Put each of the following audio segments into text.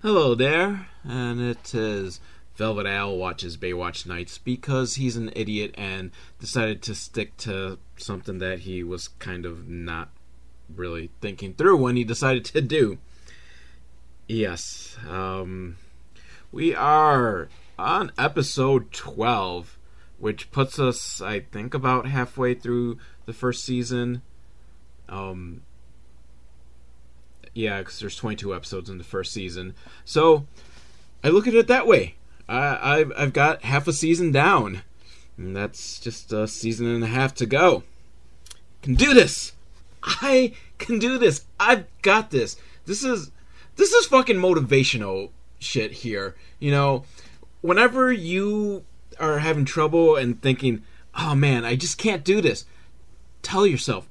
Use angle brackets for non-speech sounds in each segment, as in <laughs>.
Hello there, and it is Velvet Owl watches Baywatch Nights because he's an idiot and decided to stick to something that he was kind of not really thinking through when he decided to do. Yes, um, we are on episode 12, which puts us, I think, about halfway through the first season. Um, yeah, because there's 22 episodes in the first season. So I look at it that way. I, I've, I've got half a season down. And that's just a season and a half to go. Can do this. I can do this. I've got this. This is this is fucking motivational shit here. You know, whenever you are having trouble and thinking, "Oh man, I just can't do this." Tell yourself,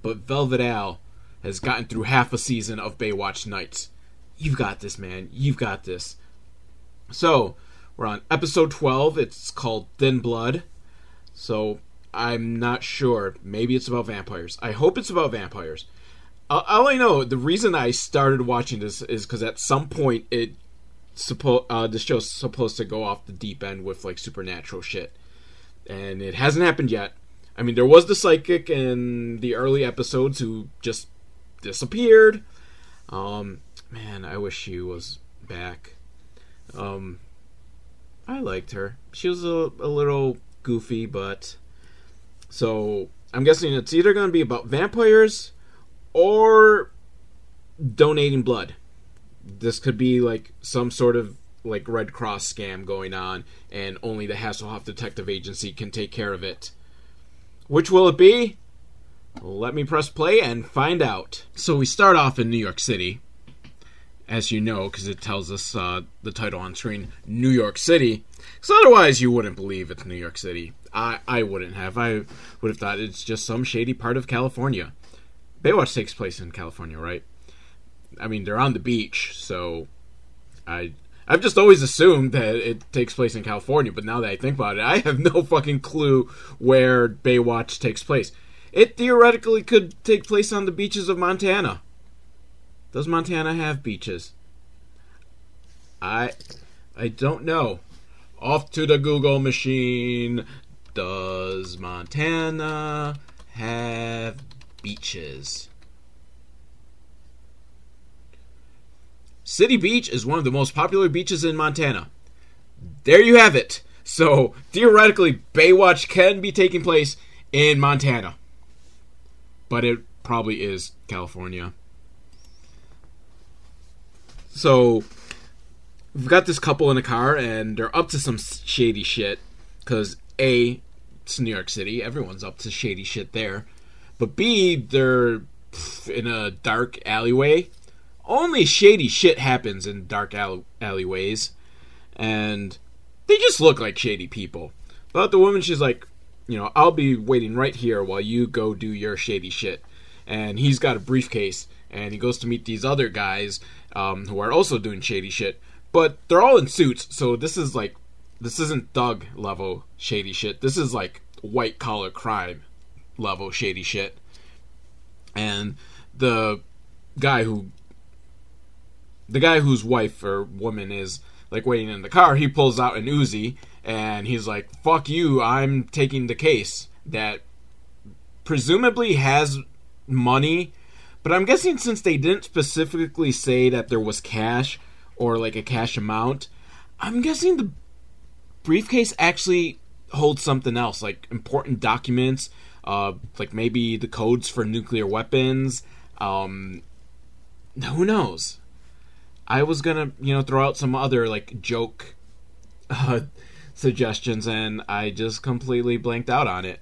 "But Velvet Al has gotten through half a season of Baywatch Nights. You've got this, man. You've got this." So, we're on episode 12. It's called Thin Blood. So, I'm not sure. Maybe it's about vampires. I hope it's about vampires. All I know, the reason I started watching this is because at some point it suppo- uh, the show's supposed to go off the deep end with like supernatural shit, and it hasn't happened yet. I mean, there was the psychic in the early episodes who just disappeared. Um, man, I wish she was back. Um, I liked her. She was a, a little goofy, but so I'm guessing it's either going to be about vampires or donating blood. This could be like some sort of like Red Cross scam going on, and only the Hasselhoff Detective Agency can take care of it. Which will it be? Let me press play and find out. So we start off in New York City, as you know, because it tells us uh, the title on screen, New York City. Because otherwise, you wouldn't believe it's New York City. I, I wouldn't have. I would have thought it's just some shady part of California. Baywatch takes place in California, right? I mean, they're on the beach, so I I've just always assumed that it takes place in California, but now that I think about it, I have no fucking clue where Baywatch takes place. It theoretically could take place on the beaches of Montana. Does Montana have beaches? I I don't know. Off to the Google machine. Does Montana have beaches? City Beach is one of the most popular beaches in Montana. There you have it. So, theoretically, Baywatch can be taking place in Montana. But it probably is California. So, we've got this couple in a car, and they're up to some shady shit. Because, A, it's New York City. Everyone's up to shady shit there. But B, they're in a dark alleyway only shady shit happens in dark alley- alleyways, and they just look like shady people. But the woman, she's like, you know, I'll be waiting right here while you go do your shady shit. And he's got a briefcase, and he goes to meet these other guys um, who are also doing shady shit. But they're all in suits, so this is like, this isn't thug level shady shit. This is like white collar crime level shady shit. And the guy who the guy whose wife or woman is like waiting in the car, he pulls out an Uzi and he's like, "Fuck you! I'm taking the case." That presumably has money, but I'm guessing since they didn't specifically say that there was cash or like a cash amount, I'm guessing the briefcase actually holds something else, like important documents, uh, like maybe the codes for nuclear weapons. Um, who knows? I was gonna, you know, throw out some other like joke <laughs> uh, suggestions, and I just completely blanked out on it.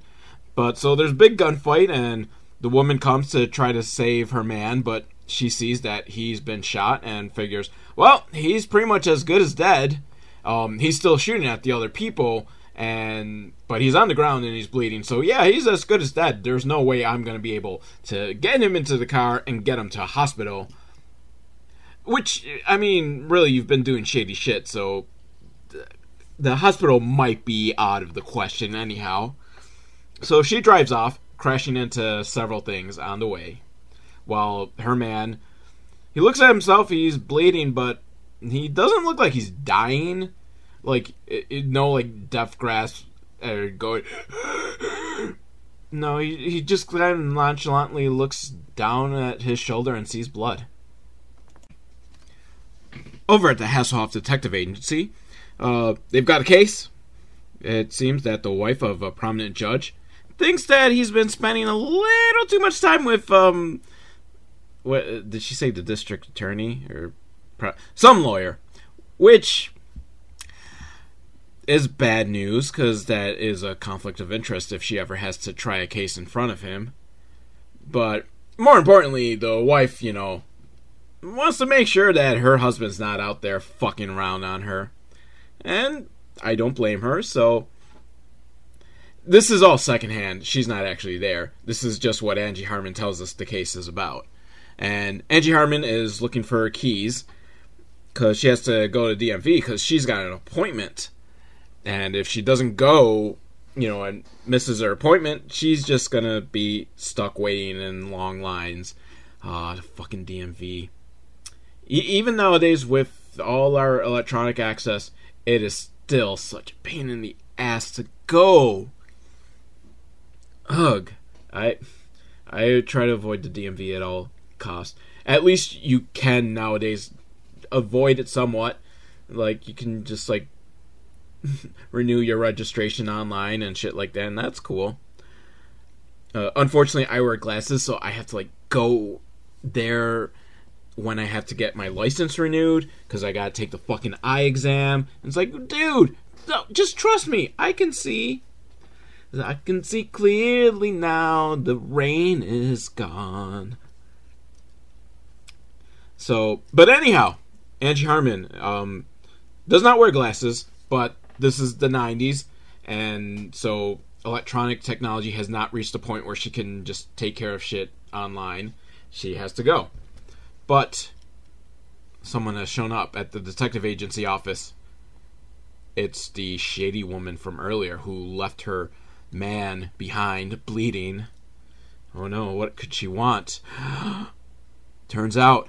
But so there's big gunfight, and the woman comes to try to save her man, but she sees that he's been shot and figures, well, he's pretty much as good as dead. Um, he's still shooting at the other people, and but he's on the ground and he's bleeding. So yeah, he's as good as dead. There's no way I'm gonna be able to get him into the car and get him to a hospital. Which I mean, really, you've been doing shady shit, so the hospital might be out of the question anyhow. So she drives off, crashing into several things on the way, while her man, he looks at himself, he's bleeding, but he doesn't look like he's dying. Like it, it, no like death grasp or going. <gasps> no, he he just kind of nonchalantly looks down at his shoulder and sees blood. Over at the Hasselhoff Detective Agency, uh, they've got a case. It seems that the wife of a prominent judge thinks that he's been spending a little too much time with um what did she say the district attorney or some lawyer which is bad news because that is a conflict of interest if she ever has to try a case in front of him but more importantly the wife you know wants to make sure that her husband's not out there fucking around on her and i don't blame her so this is all secondhand. She's not actually there. This is just what Angie Harmon tells us the case is about. And Angie Harmon is looking for her keys because she has to go to DMV because she's got an appointment. And if she doesn't go, you know, and misses her appointment, she's just gonna be stuck waiting in long lines. Ah, uh, the fucking DMV. E- even nowadays, with all our electronic access, it is still such a pain in the ass to go ugh. I I try to avoid the DMV at all costs. At least you can nowadays avoid it somewhat. Like you can just like <laughs> renew your registration online and shit like that, and that's cool. Uh, unfortunately, I wear glasses, so I have to like go there when I have to get my license renewed because I gotta take the fucking eye exam. And it's like, dude, no, just trust me, I can see. I can see clearly now the rain is gone. So, but anyhow, Angie Harmon um, does not wear glasses, but this is the 90s, and so electronic technology has not reached a point where she can just take care of shit online. She has to go. But someone has shown up at the detective agency office. It's the shady woman from earlier who left her man behind, bleeding. Oh no, what could she want? <gasps> Turns out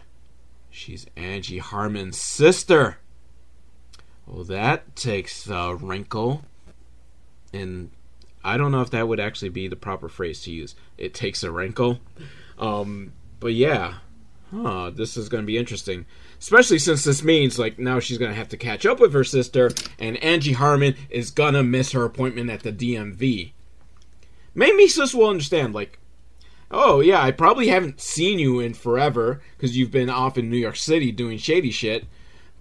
she's Angie Harmon's sister. Well, that takes a wrinkle. And I don't know if that would actually be the proper phrase to use. It takes a wrinkle. Um, but yeah, huh, this is going to be interesting. Especially since this means, like, now she's going to have to catch up with her sister, and Angie Harmon is going to miss her appointment at the DMV. Maybe sis will understand, like, oh, yeah, I probably haven't seen you in forever because you've been off in New York City doing shady shit.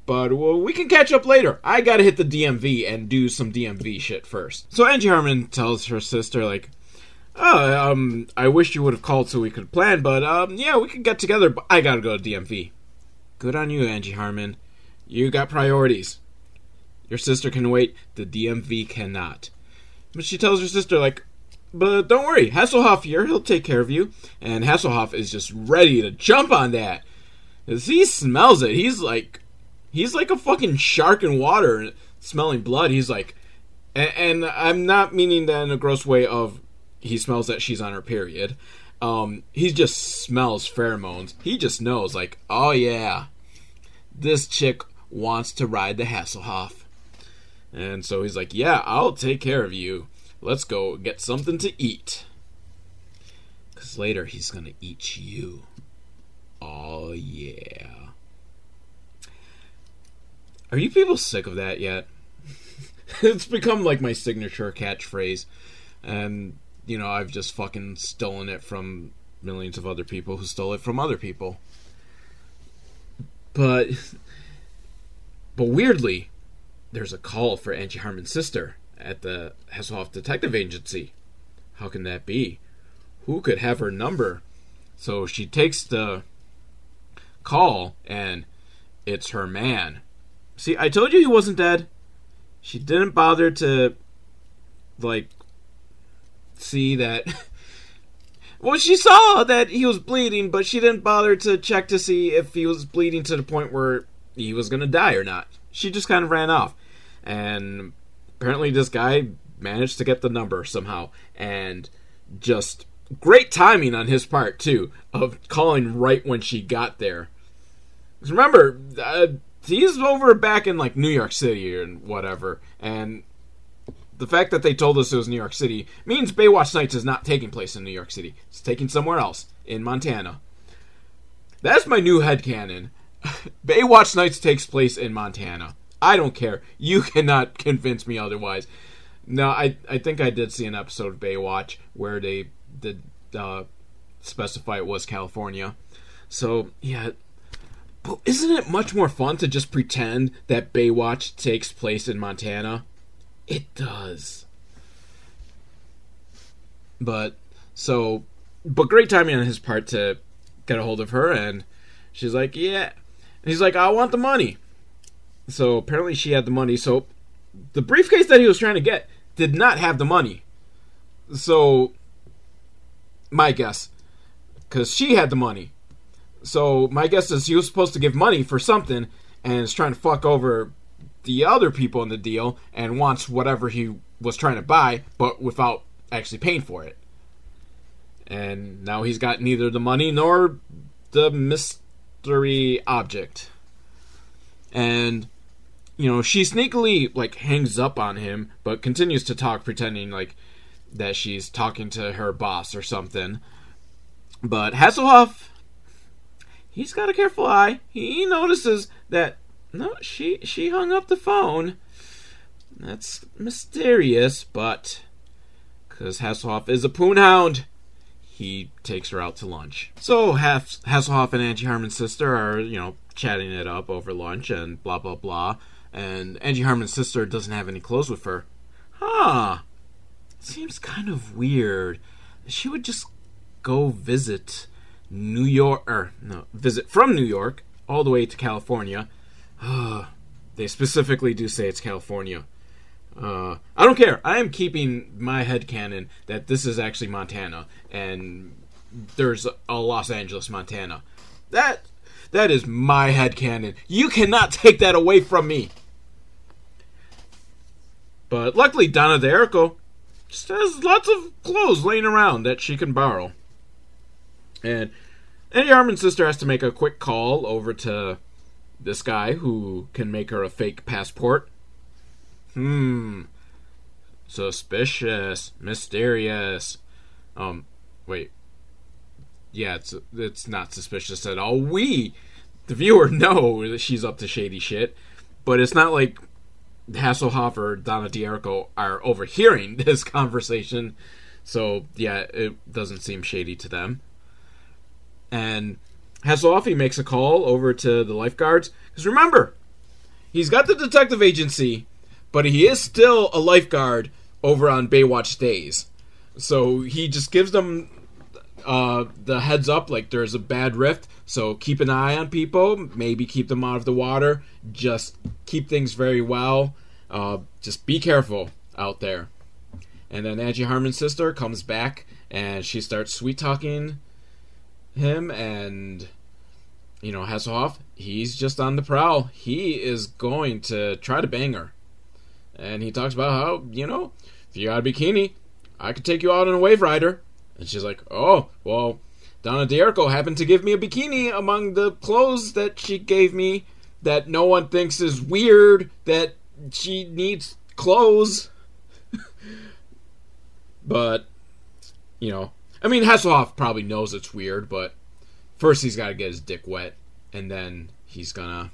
But well, we can catch up later. I gotta hit the DMV and do some DMV shit first. So Angie Harmon tells her sister, like, oh, um, I wish you would have called so we could plan, but, um, yeah, we could get together, but I gotta go to DMV. Good on you, Angie Harmon. You got priorities. Your sister can wait, the DMV cannot. But she tells her sister, like, but don't worry, Hasselhoff here, he'll take care of you. And Hasselhoff is just ready to jump on that. Cause he smells it. He's like he's like a fucking shark in water smelling blood. He's like and, and I'm not meaning that in a gross way of he smells that she's on her period. Um, he just smells pheromones. He just knows, like, oh yeah, this chick wants to ride the Hasselhoff. And so he's like, yeah, I'll take care of you. Let's go get something to eat. Because later he's going to eat you. Oh, yeah. Are you people sick of that yet? <laughs> it's become like my signature catchphrase. And, you know, I've just fucking stolen it from millions of other people who stole it from other people. But. But weirdly, there's a call for Angie Harmon's sister at the Hasselhoff Detective Agency. How can that be? Who could have her number? So she takes the call, and it's her man. See, I told you he wasn't dead. She didn't bother to, like, see that. <laughs> well, she saw that he was bleeding, but she didn't bother to check to see if he was bleeding to the point where he was going to die or not. She just kind of ran off. And apparently this guy managed to get the number somehow and just great timing on his part too of calling right when she got there remember uh, he's over back in like New York City and whatever. And the fact that they told us it was New York City means Baywatch Nights is not taking place in New York City. It's taking somewhere else in Montana. That's my new headcanon. <laughs> Baywatch Nights takes place in Montana. I don't care. You <laughs> cannot convince me otherwise. No, I I think I did see an episode of Baywatch where they did uh, specify it was California. So yeah, but isn't it much more fun to just pretend that Baywatch takes place in Montana? It does. But so, but great timing on his part to get a hold of her, and she's like, "Yeah," and he's like, "I want the money." So apparently she had the money. So the briefcase that he was trying to get did not have the money. So my guess, because she had the money. So my guess is he was supposed to give money for something, and is trying to fuck over the other people in the deal, and wants whatever he was trying to buy, but without actually paying for it. And now he's got neither the money nor the mystery object. And you know, she sneakily like hangs up on him, but continues to talk, pretending like that she's talking to her boss or something. But Hasselhoff, he's got a careful eye. He notices that no, she she hung up the phone. That's mysterious, but because Hasselhoff is a poonhound, he takes her out to lunch. So Hasselhoff and Angie Harmon's sister are, you know, chatting it up over lunch and blah blah blah and Angie Harmon's sister doesn't have any clothes with her. Huh. Seems kind of weird. She would just go visit New York, or no, visit from New York all the way to California. <sighs> they specifically do say it's California. Uh, I don't care. I am keeping my head canon that this is actually Montana, and there's a Los Angeles, Montana. That that is my head canon. You cannot <laughs> take that away from me. But luckily, Donna D'Errico just has lots of clothes laying around that she can borrow. And Angie Harmon's sister has to make a quick call over to this guy who can make her a fake passport. Hmm. Suspicious. Mysterious. Um, wait. Yeah, it's it's not suspicious at all. We, the viewer, know that she's up to shady shit, but it's not like Hasselhoff or Donna D'Errico are overhearing <laughs> this conversation. So, yeah, it doesn't seem shady to them. And Hasselhoff, he makes a call over to the lifeguards. Because remember, he's got the detective agency, but he is still a lifeguard over on Baywatch Days. So he just gives them uh, the heads up like there's a bad rift. So keep an eye on people. Maybe keep them out of the water. Just keep things very well. Uh, just be careful out there. And then Angie Harmon's sister comes back and she starts sweet talking him and you know Hasselhoff he's just on the prowl. He is going to try to bang her. And he talks about how you know if you got a bikini I could take you out on a wave rider. And she's like, oh, well, Donna D'Errico happened to give me a bikini among the clothes that she gave me that no one thinks is weird that she needs clothes. <laughs> but, you know, I mean, Hasselhoff probably knows it's weird, but first he's got to get his dick wet, and then he's gonna.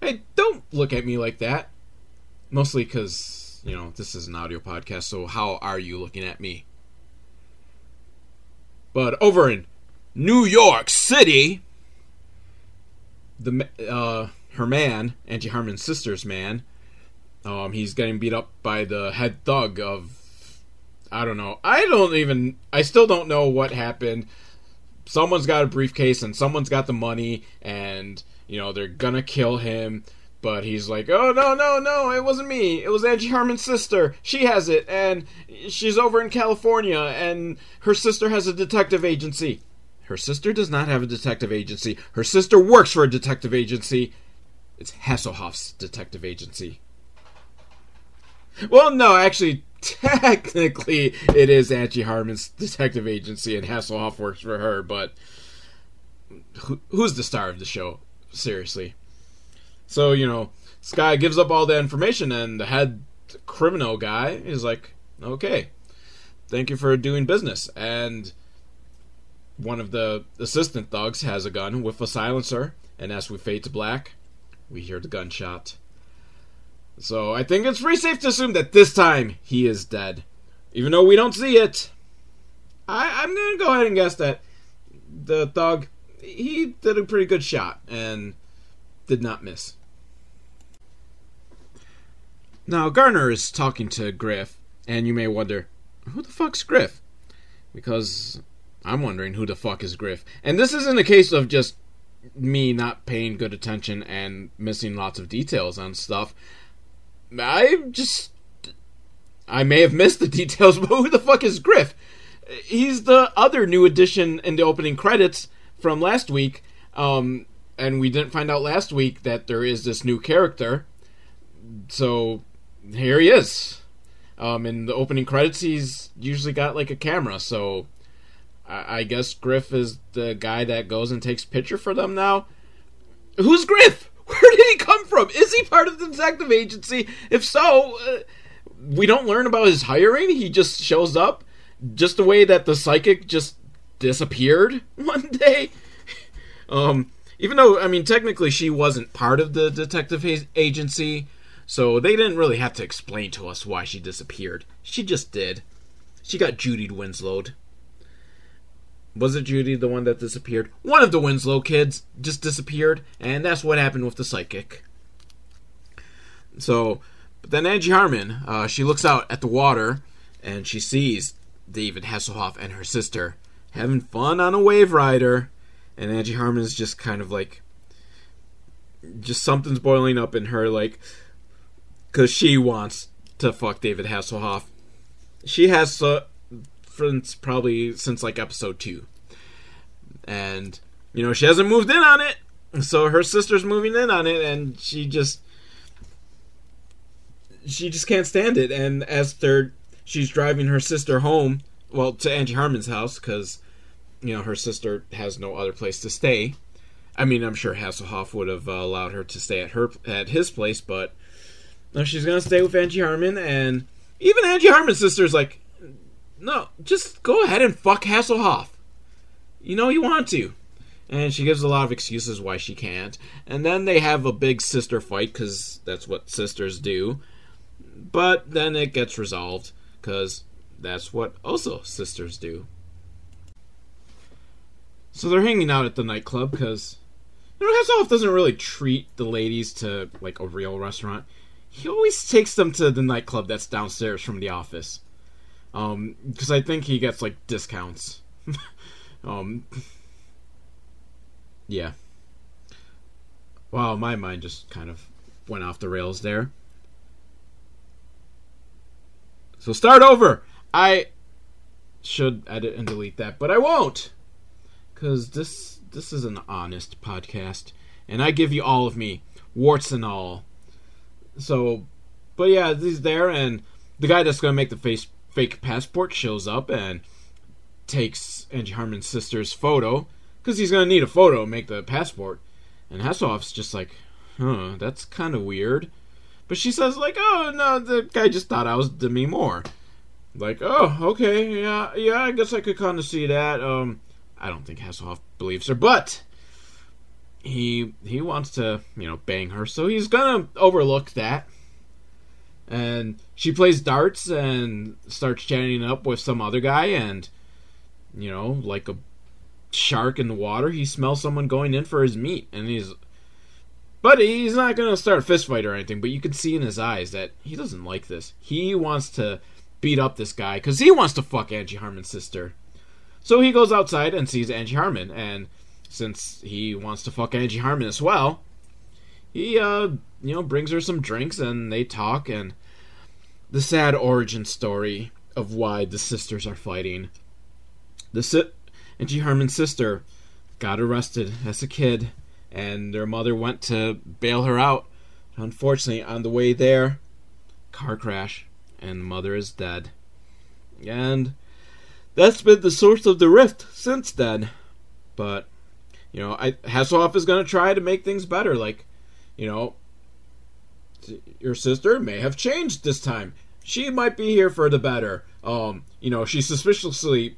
Hey, don't look at me like that. Mostly because, you know, this is an audio podcast, so how are you looking at me? But over in New York City, the uh, her man, Angie Harmon's sister's man, um, he's getting beat up by the head thug of I don't know. I don't even. I still don't know what happened. Someone's got a briefcase and someone's got the money, and you know they're gonna kill him. But he's like, oh, no, no, no, it wasn't me. It was Angie Harmon's sister. She has it, and she's over in California, and her sister has a detective agency. Her sister does not have a detective agency. Her sister works for a detective agency. It's Hasselhoff's detective agency. Well, no, actually, technically, it is Angie Harmon's detective agency, and Hasselhoff works for her, but who's the star of the show? Seriously. So, you know, Skye gives up all the information, and the head criminal guy is like, okay, thank you for doing business. And one of the assistant thugs has a gun with a silencer, and as we fade to black, we hear the gunshot. So I think it's pretty safe to assume that this time he is dead. Even though we don't see it. I, I'm gonna go ahead and guess that the thug he did a pretty good shot and did not miss. Now Garner is talking to Griff, and you may wonder, who the fuck's Griff? Because I'm wondering who the fuck is Griff. And this isn't a case of just me not paying good attention and missing lots of details on stuff. I just I may have missed the <laughs> details, but who the fuck is Griff? He's the other new addition in the opening credits from last week. Um, and we didn't find out last week that there is this new character. So here he is. Um, in the opening credits, he's usually got like a camera, so I, I guess Griff is the guy that goes and takes picture for them now. Who's Griff? Where did he come from? Is he part of the detective agency? If so, uh, we don't learn about his hiring. He just shows up, just the way that the psychic just disappeared <laughs> one day. um, even though I mean, technically, she wasn't part of the detective agency, so they didn't really have to explain to us why she disappeared. She just did. She got Judy Winslowed. Was it Judy, the one that disappeared? One of the Winslow kids just disappeared, and that's what happened with the psychic. So, but then Angie Harmon, uh, she looks out at the water, and she sees David Hasselhoff and her sister having fun on a wave rider, and Angie Harmon is just kind of like, just something's boiling up in her, like, because she wants to fuck David Hasselhoff. She has uh, probably since like episode two, and you know she hasn't moved in on it, so her sister's moving in on it, and she just she just can't stand it. And as they're she's driving her sister home, well, to Angie Harmon's house because you know her sister has no other place to stay. I mean, I'm sure Hasselhoff would have uh, allowed her to stay at her at his place, but no, she's gonna stay with Angie Harmon, and even Angie Harmon's sister's like, no, just go ahead and fuck Hasselhoff. You know you want to. And she gives a lot of excuses why she can't. And then they have a big sister fight because that's what sisters do. But then it gets resolved because that's what also sisters do. So they're hanging out at the nightclub because you know Hasselhoff doesn't really treat the ladies to like a real restaurant. He always takes them to the nightclub that's downstairs from the office. Um, because I think he gets like discounts. <laughs> um, yeah. Wow, my mind just kind of went off the rails there. So start over. I should edit and delete that, but I won't. Cuz this this is an honest podcast and I give you all of me, warts and all. So, but yeah, he's there and the guy that's to make the face fake passport shows up and takes Angie Harmon's sister's photo because he's gonna need a photo to make the passport. And Hasselhoff's just like, huh, that's kind of weird. But she says like, oh no, the guy just thought I was Demi Moore. Like, oh, okay, yeah, yeah, I guess I could kind of see that. Um, I don't think Hasselhoff believes her, but he he wants to, you know, bang her, so he's gonna overlook that and she plays darts and starts chatting up with some other guy and you know like a shark in the water he smells someone going in for his meat and he's but he's not going to start a fist fight or anything but you can see in his eyes that he doesn't like this. He wants to beat up this guy because he wants to fuck angie harmon's sister. So he goes outside and sees angie harmon and since he wants to fuck angie harmon as well he uh you know brings her some drinks and they talk and the sad origin story of why the sisters are fighting. The si- Angie Harmon's sister got arrested as a kid, and their mother went to bail her out. Unfortunately, on the way there, car crash, and the mother is dead. And that's been the source of the rift since then. But you know, I Hasselhoff is going to try to make things better. Like, you know, your sister may have changed this time. She might be here for the better. Um, you know, she suspiciously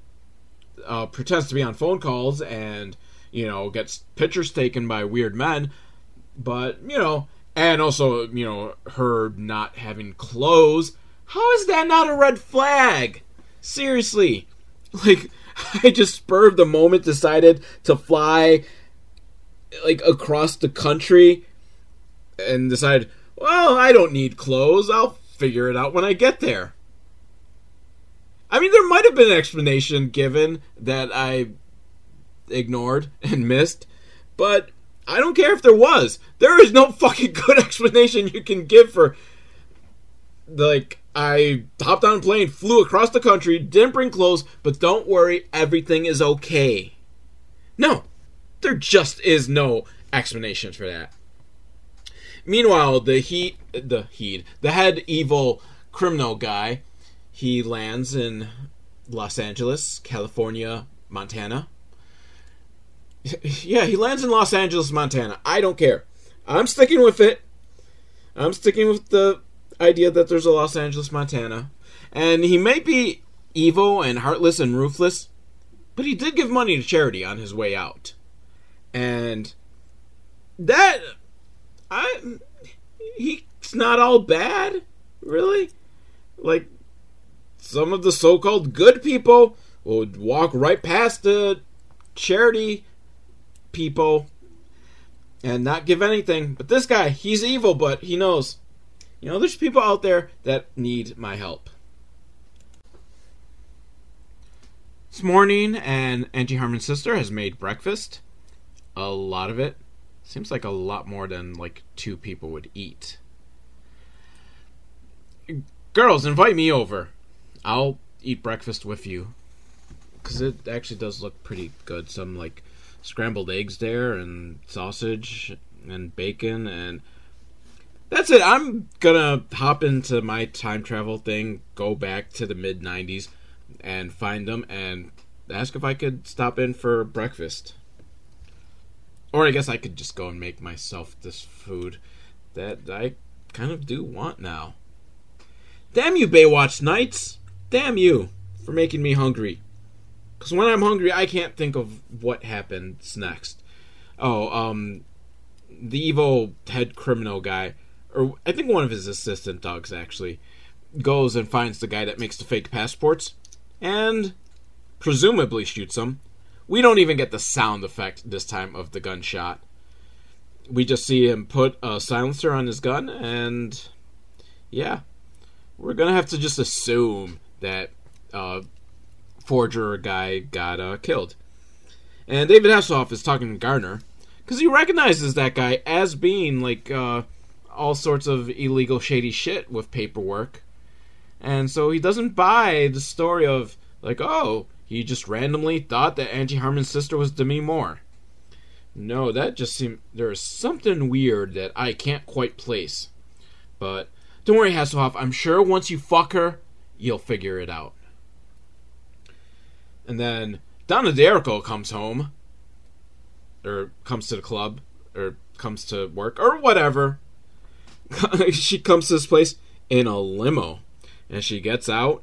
uh, pretends to be on phone calls and you know gets pictures taken by weird men, but you know, and also you know her not having clothes. How is that not a red flag? Seriously, <laughs> like I just spur of the moment decided to fly like across the country and decided, well, I don't need clothes. I'll figure it out when I get there. I mean, there might have been an explanation given that I ignored and missed, but I don't care if there was. There is no <laughs> fucking good explanation you can give for like I hopped on a plane, flew across the country, didn't bring clothes, but don't worry, everything is okay. No, there just is no explanation for that. Meanwhile, the heat, the heat, the head evil criminal guy, he lands in Los Angeles, California, Montana. <laughs> Yeah, he lands in Los Angeles, Montana. I don't care. I'm sticking with it. I'm sticking with the idea that there's a Los Angeles, Montana. And he may be evil and heartless and ruthless, but he did give money to charity on his way out. And that I he's not all bad, really. Like some of the so-called good people would walk right past the charity people and not give anything. But this guy, he's evil, but he knows. You know, there's people out there that need my help. This morning, and Angie Harmon's sister has made breakfast. A lot of it. Seems like a lot more than like two people would eat. Girls, invite me over. I'll eat breakfast with you. Because it actually does look pretty good. Some like scrambled eggs there, and sausage, and bacon, and that's it. I'm gonna hop into my time travel thing, go back to the mid 90s, and find them and ask if I could stop in for breakfast. Or I guess I could just go and make myself this food that I kind of do want now. Damn you, Baywatch Nights! Damn you for making me hungry. Because when I'm hungry, I can't think of what happens next. Oh, um, the evil head criminal guy, or I think one of his assistant dogs actually, goes and finds the guy that makes the fake passports and presumably shoots him we don't even get the sound effect this time of the gunshot. We just see him put a silencer on his gun, and yeah, we're gonna have to just assume that uh, forger guy got uh, killed. And David Hasselhoff is talking to Garner because he recognizes that guy as being like uh, all sorts of illegal, shady shit with paperwork, and so he doesn't buy the story of like, oh, he just randomly thought that Angie Harmon's sister was Demi Moore. No, that just seemed there's something weird that I can't quite place. But don't worry, Hasselhoff. I'm sure once you fuck her, you'll figure it out. And then Donna D'Errico comes home, or comes to the club, or comes to work, or whatever. <laughs> she comes to this place in a limo, and she gets out,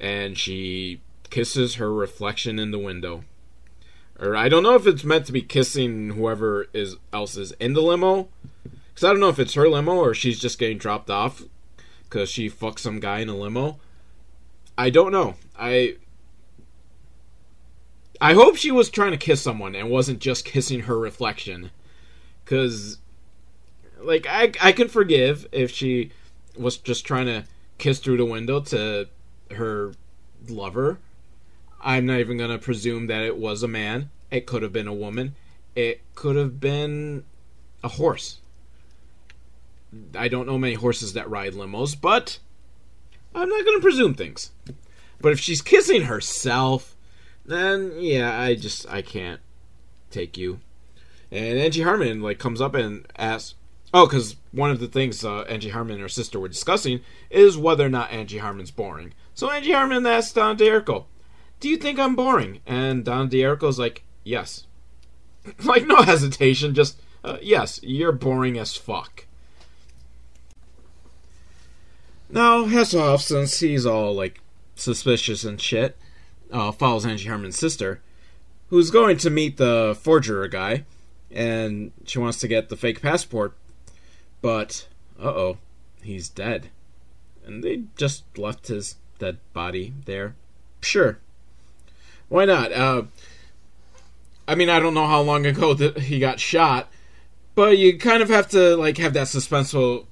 and she kisses her reflection in the window. Or I don't know if it's meant to be kissing whoever is else is in the limo. Because I don't know if it's her limo or she's just getting dropped off because she fucked some guy in a limo. I don't know. I I hope she was trying to kiss someone and wasn't just kissing her reflection. Cause like I I can forgive if she was just trying to kiss through the window to her lover. I'm not even going to presume that it was a man. It could have been a woman. It could have been a horse. I don't know many horses that ride limos, but I'm not going to presume things. But if she's kissing herself, then yeah, I just I can't take you. And Angie Harmon like comes up and asks, "Oh, because one of the things uh, Angie Harmon and her sister were discussing is whether or not Angie Harmon's boring." So Angie Harmon asked Donna D'Errico, do you think I'm boring? And Donna D'Errico's like, yes. <laughs> like, no hesitation, just, uh, yes, you're boring as fuck. Now, Hasselhoff, since he's all like suspicious and shit, uh, follows Angie Harmon's sister, who's going to meet the forger guy, and she wants to get the fake passport, but uh oh, he's dead. And they just left his dead body there. Sure. Why not? Uh, I mean, I don't know how long ago <laughs> that he got shot, but you kind of have to like have that suspenseful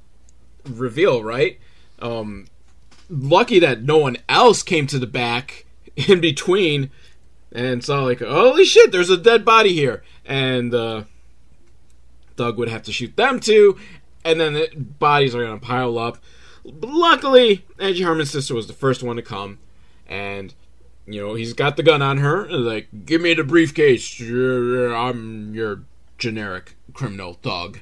reveal, right? Um, lucky that no one else came to the back <laughs> in between and saw like, holy shit, there's a dead body here, and uh, Doug would have to shoot them too, and then the bodies are gonna pile up. Luckily, Angie Harmon's sister was the first one to come, and you know he's got the gun on her. Like, give me the briefcase. I'm your generic criminal thug.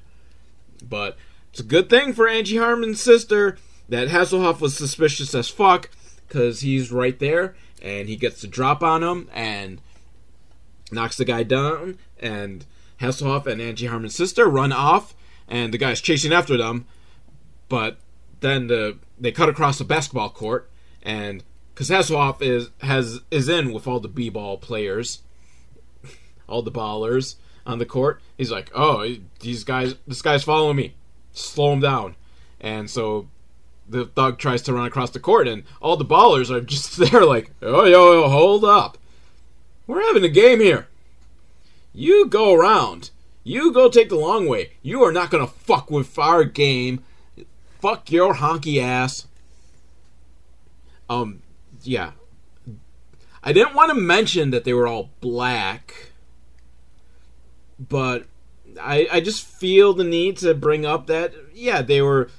But it's a good thing for Angie Harmon's sister that Hasselhoff was suspicious as fuck because he's right there and he gets the drop on him and knocks the guy down and Hasselhoff and Angie Harmon's sister run off and the guy's chasing after them but then the they cut across the basketball court and because Hasselhoff is has is in with all the b-ball players all the ballers on the court he's like oh these guys this guy's following me slow him down and so the thug tries to run across the court, and all the ballers are just <laughs> there, like, oh, yo, yo, hold up. We're having a game here. You go around. You go take the long way. You are not to fuck with our game. Fuck your honky ass. Um, yeah. I didn't want to mention that they were all black, but I, I just feel the need to bring up that, yeah, they were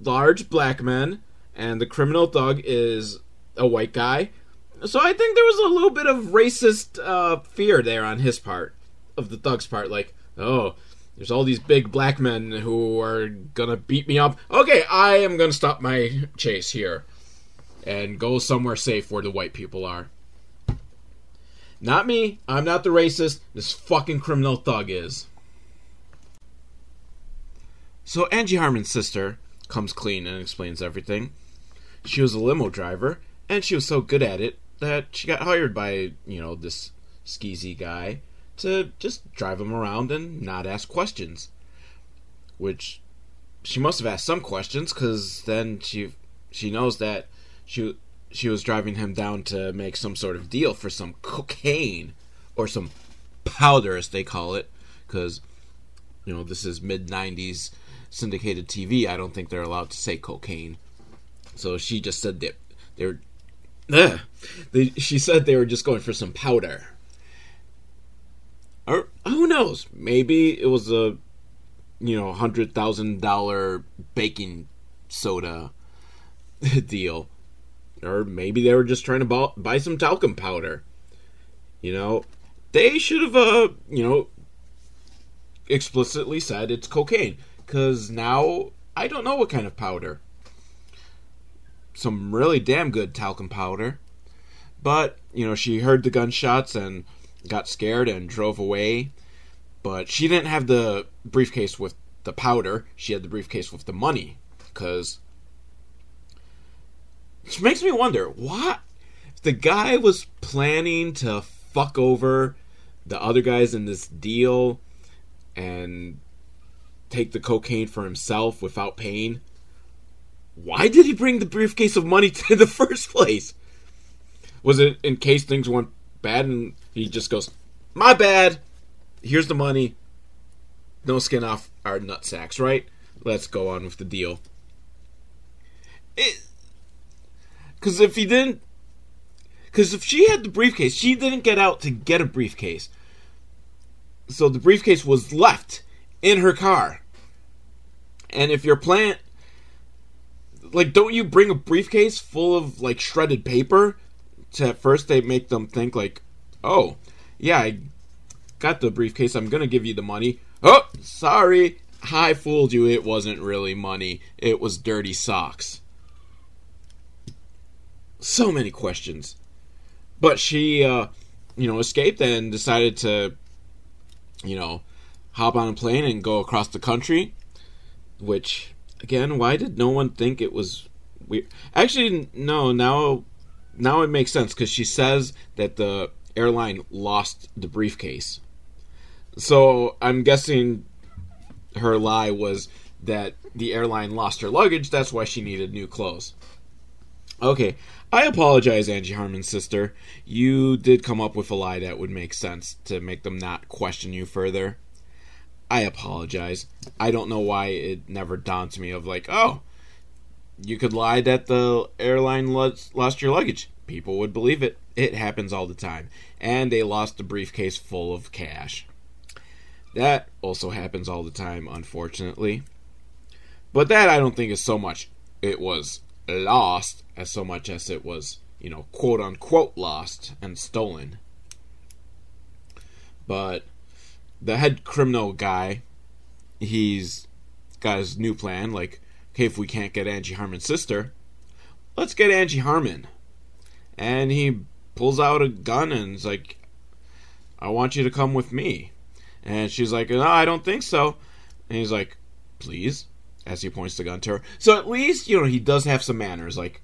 large black men, and the criminal thug is a white guy. So I think there was a little bit of racist uh, fear there on his part, of the thug's part. Like, oh, there's all these big black men who are gonna beat me up. Okay, I am gonna stop my chase here and go somewhere safe where the white people are. Not me. I'm not the racist. This fucking criminal thug is. So Angie Harmon's sister comes clean and explains everything. She was a limo driver, and she was so good at it that she got hired by, you know, this skeezy guy to just drive him around and not ask questions. Which she must have asked some questions, because then she she knows that she she was driving him down to make some sort of deal for some cocaine or some powder, as they call it, because you know this is mid '90s syndicated TV, I don't think they're allowed to say cocaine. So she just said that they're. Ugh, they, she said they were just going for some powder. Or who knows? Maybe it was a, you know, hundred thousand dollar baking soda <laughs> deal, or maybe they were just trying to buy, some talcum powder. You know, they should have, uh, you know, explicitly said it's cocaine because now I don't know what kind of powder. Some really damn good talcum powder. But, you know, she heard the gunshots and got scared and drove away. But she didn't have the briefcase with the powder, she had the briefcase with the money. Because. Which makes me wonder what? The guy was planning to fuck over the other guys in this deal and take the cocaine for himself without paying. Why did he bring the briefcase of money <laughs> to the first place? Was it in case things went bad and he just goes, My bad, here's the money, no skin off our nut sacks, right? Let's go on with the deal. Because if he didn't. Because if she had the briefcase, she didn't get out to get a briefcase. So the briefcase was left in her car. And if your plant like don't you bring a briefcase full of like shredded paper to at first they make them think like, "Oh, yeah, I got the briefcase. I'm to give you the money." Oh, sorry. I fooled you. It wasn't really money. It was dirty socks. So many questions. But she uh, you know, escaped and decided to you know, hop on a plane and go across the country. Which, again, why did no one think it was weird? actually no now now it makes sense because she says that the airline lost the briefcase. So I'm guessing her lie was that the airline lost her luggage. That's why she needed new clothes. Okay, I apologize, Angie Harmon's sister. You did come up with a lie that would make sense to make them not question you further. I apologize. I don't know why it never dawned to me of like, oh, you could lie that the airline lost your luggage. People would believe it. It happens all the time. And they lost a briefcase full of cash. That also happens all the time, unfortunately. But that I don't think is so much it was lost as so much as it was, you know, quote unquote lost and stolen. But the head criminal guy, he's got his new plan. Like, okay, if we can't get Angie Harmon's sister, let's get Angie Harmon. And he pulls out a gun and is like, I want you to come with me. And she's like, No, I don't think so. And he's like, Please, as he points the gun to her. So at least, you know, he does have some manners. Like,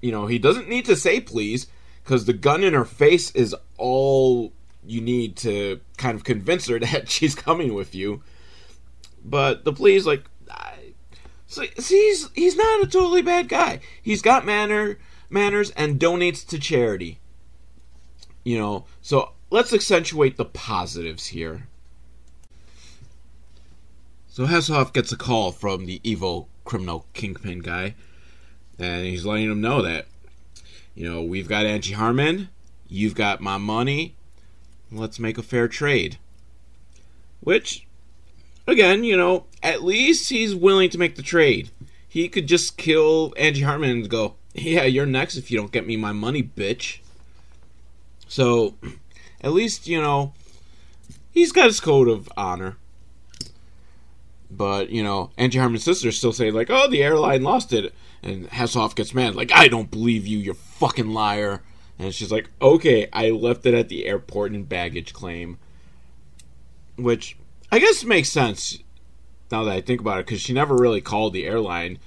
you know, he doesn't need to say please, because the gun in her face is all you need to kind of convince her <laughs> that she's coming with you. But the please, like, I, so, he's he's not a totally bad guy. He's got manner manners and donates to charity. You know, so let's accentuate the positives here. So Hasselhoff gets a call from the evil criminal kingpin guy, and he's letting him know that, you know, we've got Angie Harmon, you've got my money, let's make a fair trade. Which, again, you know, at least he's willing to make the trade. He could just kill Angie Harmon and go, yeah, you're next if you don't get me my money, bitch. So, <clears throat> at least, you know, he's got his code of honor. But, you know, Angie Harmon's sisters still say, like, oh, the airline lost it. And Hasselhoff gets mad, like, I don't believe you, you fucking liar. And she's like, okay, I left it at the airport in baggage claim. Which I guess makes sense now that I think about it, because she never really called the airline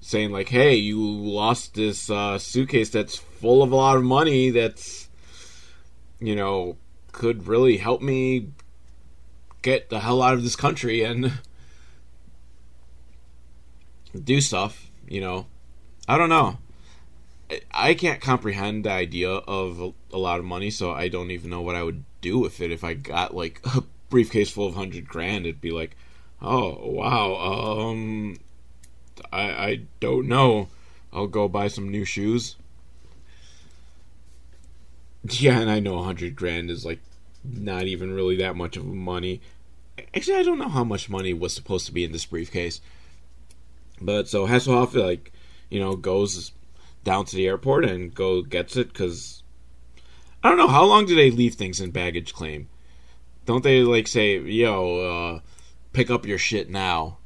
saying, like, hey, you lost this uh, suitcase that's full of a lot of money that's, you know, could really help me get the hell out of this country and <laughs> do stuff, you know. I don't know. I can't comprehend the idea of a, lot of money, so I don't even know what I would do with it if I got like a briefcase full of hundred grand. It'd be like, oh wow, um, I I don't know. I'll go buy some new shoes. Yeah, and I know a hundred grand is like not even really that much of money. Actually, I don't know how much money was supposed to be in this briefcase. But so Hasselhoff like, you know, goes down to the airport and go gets it because I don't know how long do they leave things in baggage claim? Don't they like say, "Yo, uh, pick up your shit now"?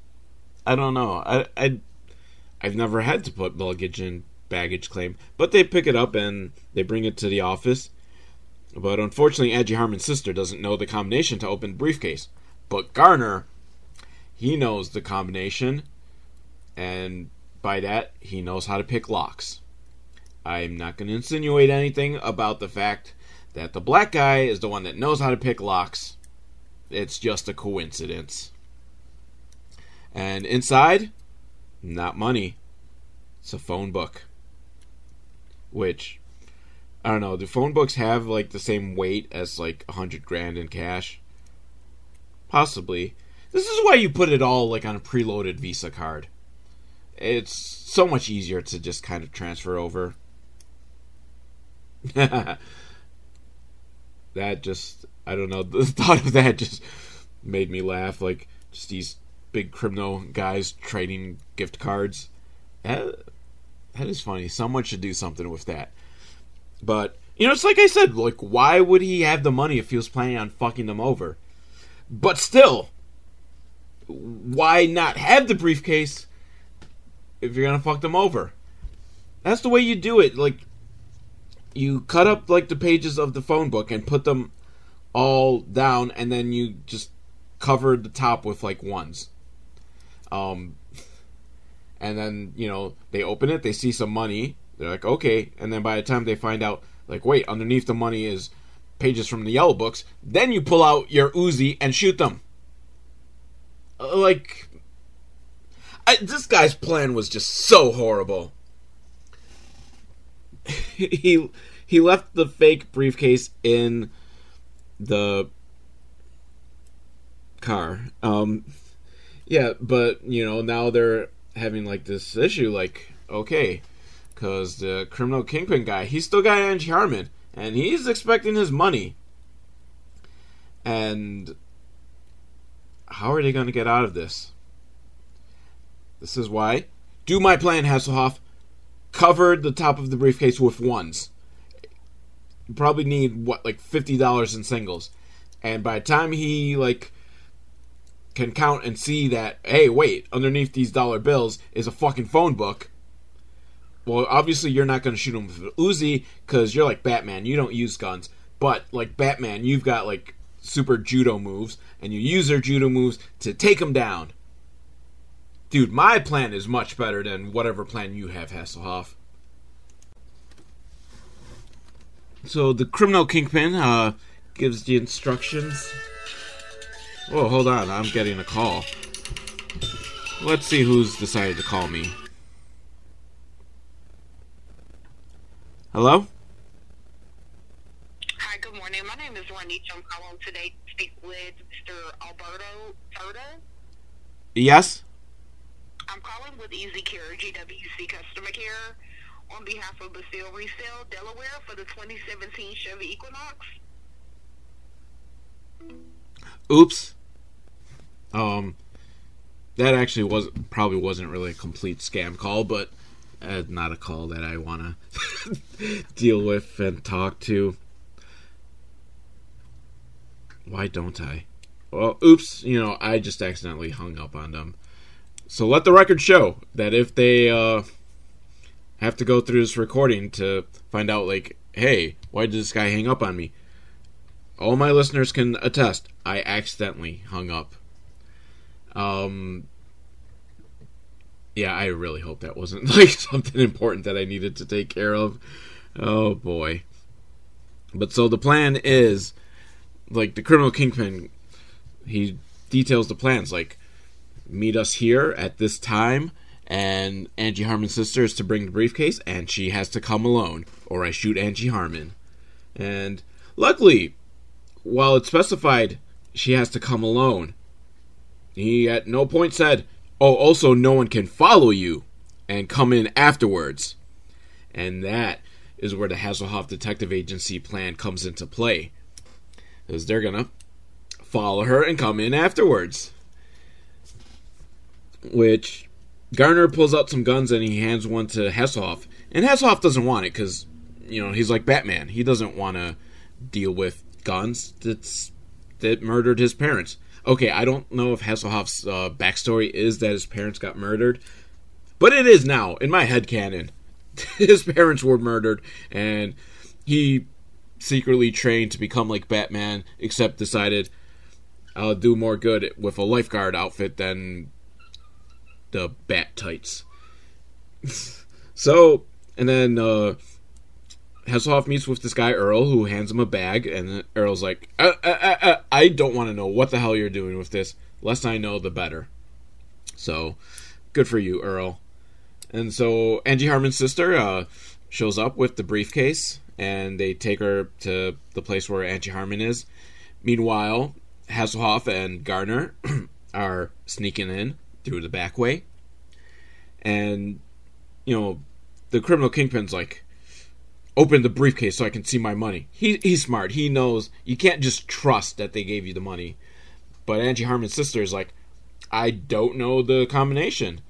I don't know. I I I've never had to put luggage in baggage claim, but they pick it up and they bring it to the office. But unfortunately, Angie Harmon's sister doesn't know the combination to open briefcase. But Garner, he knows the combination, and by that, he knows how to pick locks. I'm not going to insinuate anything about the fact that the black guy is the one that knows how to pick locks. It's just a coincidence. And inside, not money. It's a phone book. Which, I don't know, do phone books have like the same weight as like a hundred grand in cash? Possibly. This is why you put it all like on a preloaded Visa card. It's so much easier to just kind of transfer over. <laughs> that just I don't know <laughs> the thought of that just made me laugh like just these big criminal guys trading gift cards. That, that is funny. Someone should do something with that. But you know it's like I said like why would he have the money if he was planning on fucking them over? But still why not have the briefcase if you're gonna fuck them over. That's the way you do it. Like you cut up like the pages of the phone book and put them all down and then you just cover the top with like ones. Um and then you know they open it, they see some money, they're like okay, and then by the time they find out, like wait, underneath the money is pages from the yellow books, then you pull out your Uzi and shoot them. Uh, like I, this guy's plan was just so horrible. <laughs> he he left the fake briefcase in the car. Um, yeah, but you know now they're having like this issue. Like, okay, because the criminal kingpin guy, he's still got Angie Harmon, and he's expecting his money. And how are they going to get out of this? This is why. Do my plan, Hasselhoff. Covered the top of the briefcase with ones. You probably need what, like fifty dollars in singles, and by the time he like can count and see that, hey, wait, underneath these dollar bills is a fucking phone book. Well, obviously you're not going to shoot him with an Uzi because you're like Batman. You don't use guns, but like Batman, you've got like super judo moves, and you use their judo moves to take them down. Dude, my plan is much better than whatever plan you have, Hasselhoff. So the criminal kingpin uh, gives the instructions. Oh, hold on, I'm getting a call. Let's see who's decided to call me. Hello? Hi, good morning. My name is Juanita. I'm calling today to speak with Mr. Alberto Turtle. Yes? I'm calling with Easy Care GWC Customer Care on behalf of Basile Resale, Delaware for the 2017 Chevy Equinox. Oops. Um, that actually was probably wasn't really a complete scam call, but uh, not a call that I want to <laughs> deal with and talk to. Why don't I? Well, oops, you know, I just accidentally hung up on them. So let the record show that if they uh, have to go through this recording to find out, like, hey, why did this guy hang up on me? All my listeners can attest, I accidentally hung up. Um, yeah, I really hope that wasn't <laughs> like something important that I needed to take care of. Oh boy. But so the plan is like the criminal kingpin he details the plans like meet us here at this time and Angie Harmon's sister is to bring the briefcase and she has to come alone or I shoot Angie Harmon. And luckily, while it's specified she has to come alone, he at no point said, "Oh, also no one can follow you and come in afterwards." And that is where the Hasselhoff Detective Agency plan comes into play. Because they're gonna follow her and come in afterwards. Which Garner pulls out some guns and he hands one to Hasselhoff. And Hasselhoff doesn't want it because, you know, he's like Batman. He doesn't want to deal with guns that's that murdered his parents. Okay, I don't know if Hasselhoff's uh, backstory is that his parents got murdered, but it is now in my head canon. <laughs> his parents were murdered, and he secretly trained to become like Batman, except decided I'll do more good with a lifeguard outfit than the bat tights. <laughs> so, and then uh, Hasselhoff meets with this guy Earl, who hands him a bag, and Earl's like, uh, uh, uh, uh "I don't want to know what the hell you're doing with this. Less I know, the better." So, good for you, Earl. And so Angie Harmon's sister uh, shows up with the briefcase, and they take her to the place where Angie Harmon is. Meanwhile, Hasselhoff and Garner <clears throat> are sneaking in through the back way, and you know the criminal kingpin's like open the briefcase so I can see my money. He he's smart. He knows you can't just trust that they gave you the money. But Angie Harmon's sister is like, I don't know the combination.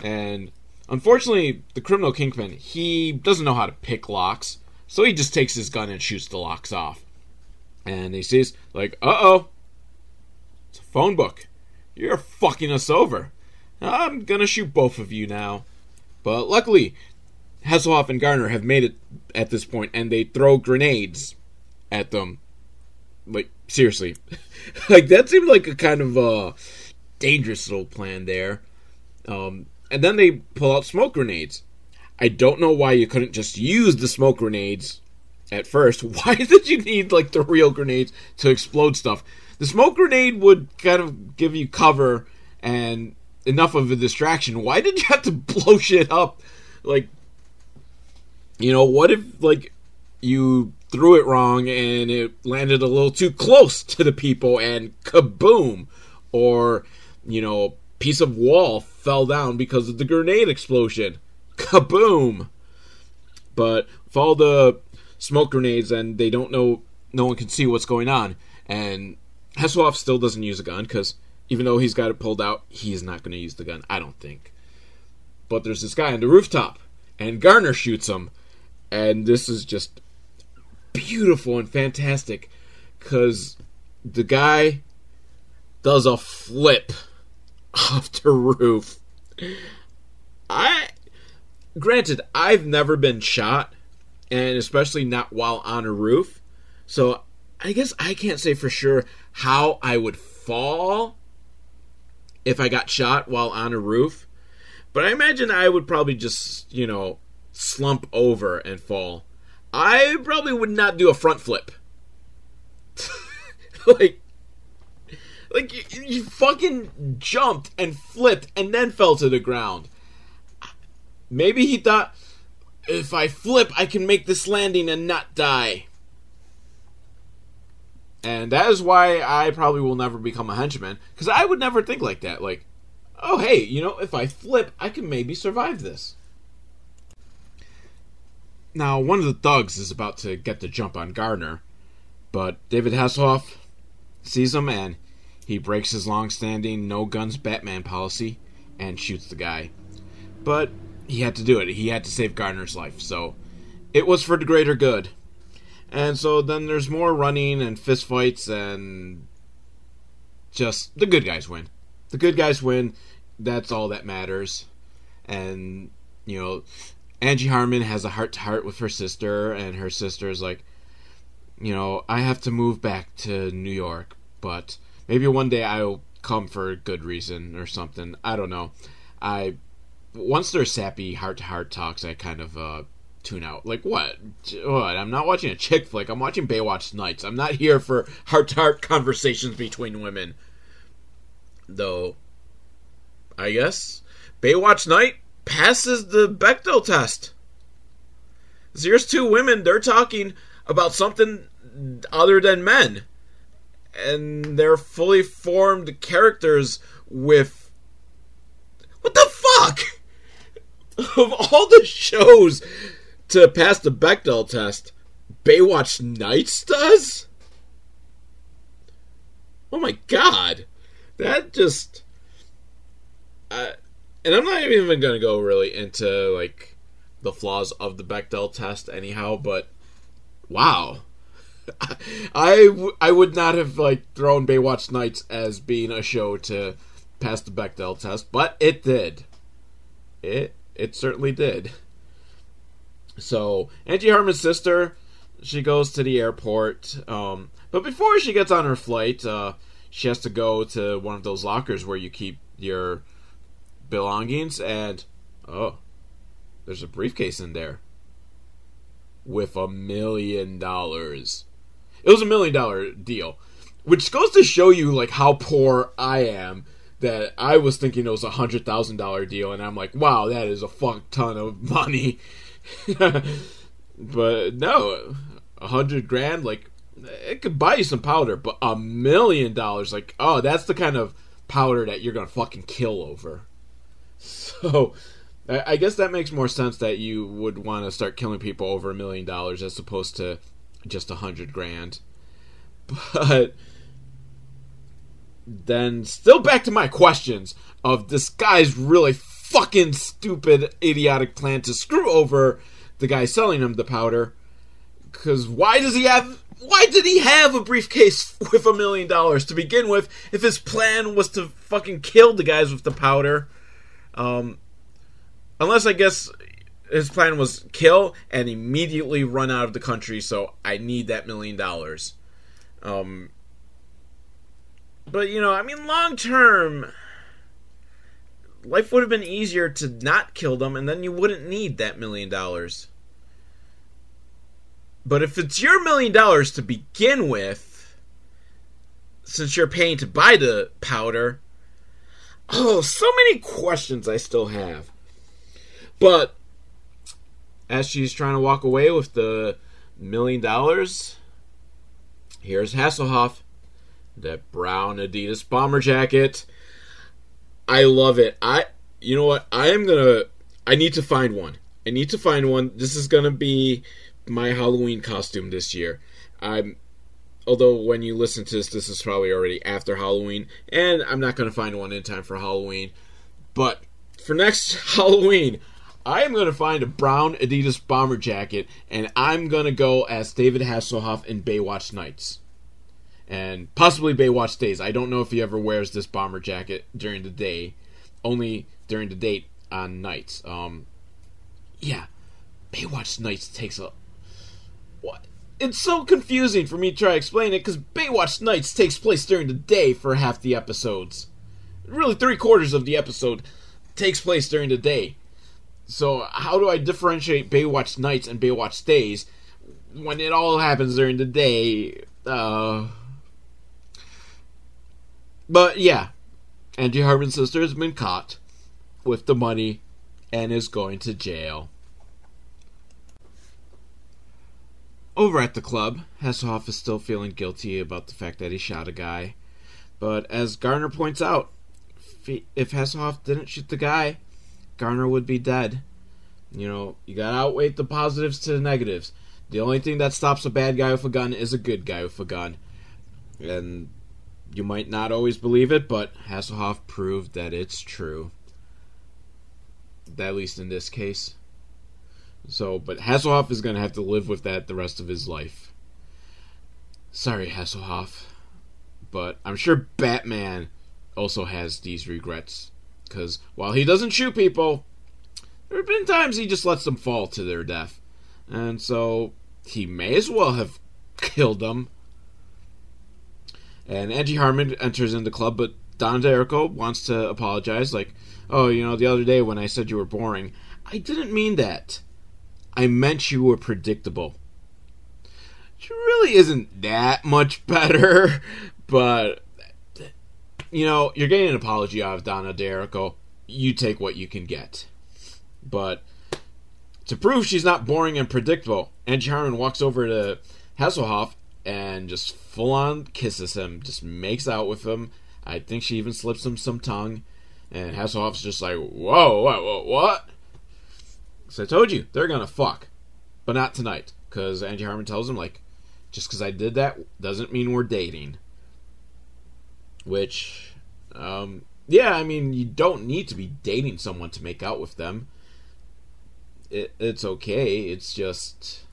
And unfortunately, the criminal kingpin, he doesn't know how to pick locks. So he just takes his gun and shoots the locks off. And he sees, like, uh oh. It's a phone book. You're fucking us over. I'm gonna shoot both of you now. But luckily, Hasselhoff and Garner have made it at this point, and they throw grenades at them. Like seriously, <laughs> like that seemed like a kind of uh, dangerous little plan there. Um, and then they pull out smoke grenades. I don't know why you couldn't just use the smoke grenades at first. <laughs> Why did you need like the real grenades to explode stuff? The smoke grenade would kind of give you cover and enough of a distraction. Why did you have to <laughs> blow shit up? Like, you know, what if like you threw it wrong and it landed a little too close to the people and kaboom? Or, you know, piece of wall fell down because of the grenade explosion. Kaboom! But with all the smoke grenades and they don't know, no one can see what's going on. And Hasselhoff still doesn't use a gun because even though he's got it pulled out, he's not going to use the gun, I don't think. But there's this guy on the rooftop, and Garner shoots him. And this is just beautiful and fantastic because the guy does a flip <laughs> off the roof. I granted, I've never been shot, and especially not while on a roof. So I guess I can't say for sure how I would fall if I got shot while on a roof. But I imagine I would probably just, you know, slump over and fall. I probably would not do a front flip. <laughs> like, like you, you fucking jumped and flipped and then fell to the ground. Maybe he thought, if I flip, I can make this landing and not die. And that is why I probably will never become a henchman, because I would never think like that. Like, oh, hey, you know, if I flip, I can maybe survive this. Now, one of the thugs is about to get the jump on Garner, but David Hasselhoff sees him and he breaks his long standing no guns Batman policy and shoots the guy. But he had to do it. He had to save Garner's life. So it was for the greater good. And so then there's more running and fistfights and just the good guys win. The good guys win. That's all that matters. And you know, Angie Harmon has a heart to heart with her sister, and her sister is like, you know, I have to move back to New York, but maybe one day I'll come for a good reason or something. I don't know. I once there's sappy heart to heart talks, I kind of uh, tune out. Like what? What? I'm not watching a chick flick. I'm watching Baywatch Nights. I'm not here for <laughs> heart to heart conversations between women. Though, I guess Baywatch Night passes the Bechdel test. here's two women. They're talking about something other than men, and they're fully formed characters with. What the fuck? <laughs> of all the shows to pass the Bechdel test, Baywatch Nights does? Oh my god. That just. Uh, and I'm not even going to go really into, like, the flaws of the Bechdel test, anyhow, but wow. <laughs> I, would not have, like, thrown Baywatch Nights as being a show to pass the Bechdel test, but it did. It it certainly did. So Angie Harmon's sister, she goes to the airport. Um, but before she gets on her flight, uh, she has to go to one of those lockers where you keep your belongings, and oh, there's a briefcase in there with a million dollars. It was a million dollar deal, which goes to show you like how poor I am that I was thinking it was a hundred thousand dollar deal, and I'm like, wow, that is a fuck ton of <laughs> money. <laughs> but no, a hundred grand, like it could buy you some powder, but a million dollars, like, oh, that's the kind of powder that you're gonna fucking kill over. <laughs> So, I guess that makes more sense that you would want to start killing people over a million dollars as opposed to just a hundred grand. <laughs> But then still back to my questions of this guy's really fucking stupid idiotic plan to screw over the guy selling him the powder. Because why does he have why did he have a briefcase <laughs> with a million dollars to begin with if his plan was to fucking kill the guys with the powder? Um unless i guess his plan was kill and immediately run out of the country so i need that million dollars. Um but you know, I mean, long term, life would have been easier to not kill them, and then you wouldn't need that million dollars. But if it's your million dollars to begin with, since you're paying to buy the powder, oh, so many questions I still have. But as she's trying to walk away with the million dollars, here's Hasselhoff, that brown Adidas bomber jacket. I love it. I, you know what? I am gonna. I need to find one. I need to find one. This is gonna be my Halloween costume this year. I'm. Although when you listen to this, this is probably already after Halloween, and I'm not gonna find one in time for Halloween. But for next <laughs> Halloween, I am to find a brown Adidas bomber jacket, and I'm to go as David Hasselhoff in Baywatch Nights. And possibly Baywatch Days. I don't know if he ever wears this bomber jacket during the day, only during the date on nights. Um, yeah, Baywatch Nights takes a. What? It's so confusing for me to try to explain it because Baywatch Nights takes place during the day for half the episodes. Really, three quarters of the episode takes place during the day. So how do I differentiate Baywatch nights and Baywatch days when it all happens during the day? Uh, but yeah, Angie Harmon's sister has been caught with the money and is going to jail. Over at the club, Hasselhoff is still feeling guilty about the fact that he shot a guy. But as Garner points out, if Hasselhoff didn't shoot the guy, Garner would be dead. You know, you gotta outweigh the positives to the negatives. The only thing that stops a bad guy with a gun is a good guy with a gun. And you might not always believe it, but Hasselhoff proved that it's true. At least in this case. So, but Hasselhoff is going to have to live with that the rest of his life. Sorry, Hasselhoff. But I'm sure Batman also has these regrets. Because while he doesn't shoot people, there have been times he just lets them fall to their death. And so he may as well have killed them. And Angie Harmon enters in the club, but Donna D'Errico wants to apologize. Like, oh, you know, the other day when I said you were boring, I didn't mean that. I meant you were predictable. She really isn't that much <laughs> better, but you know, you're getting an apology out of Donna D'Errico. You take what you can get. But to prove she's not boring and predictable, Angie Harmon walks over to Hasselhoff and just full on kisses him, just makes out with him. I think she even slips him some tongue. And Hasselhoff's just like, whoa, what, what, what? So I told you, they're gonna fuck. But not tonight. Because Angie Harmon tells him, like, just because I did that doesn't mean we're dating. Which, um, yeah, I mean, you don't need to be dating someone to make out with them. It, it's okay. It's just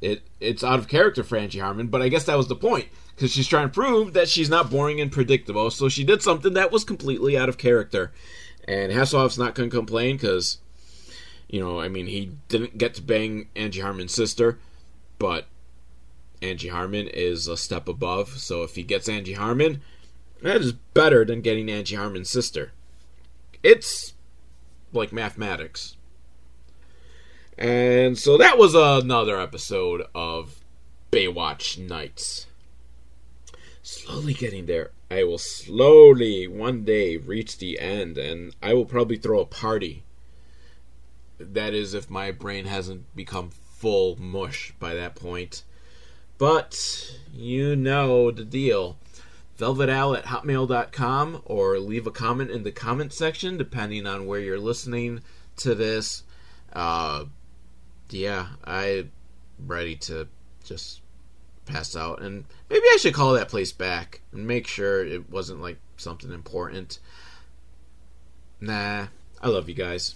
it it's out of character for Angie Harmon, but I guess that was the point because she's trying to prove that she's not boring and predictable. So she did something that was completely out of character, and Hasselhoff's not going to complain because you know, I mean, he didn't get to bang Angie Harmon's sister, but Angie Harmon is a step above. So if he gets Angie Harmon, that is better than getting Angie Harmon's sister. It's like mathematics. And so that was another episode of Baywatch Nights. Slowly getting there. I will slowly one day reach the end and I will probably throw a party. That is if my brain hasn't become full mush by that point. But you know the deal. VelvetAl at hotmail.com or leave a comment in the comment section depending on where you're listening to this. Uh, yeah, I'm ready to just pass out. And maybe I should call that place back and make sure it wasn't like something important. Nah, I love you guys.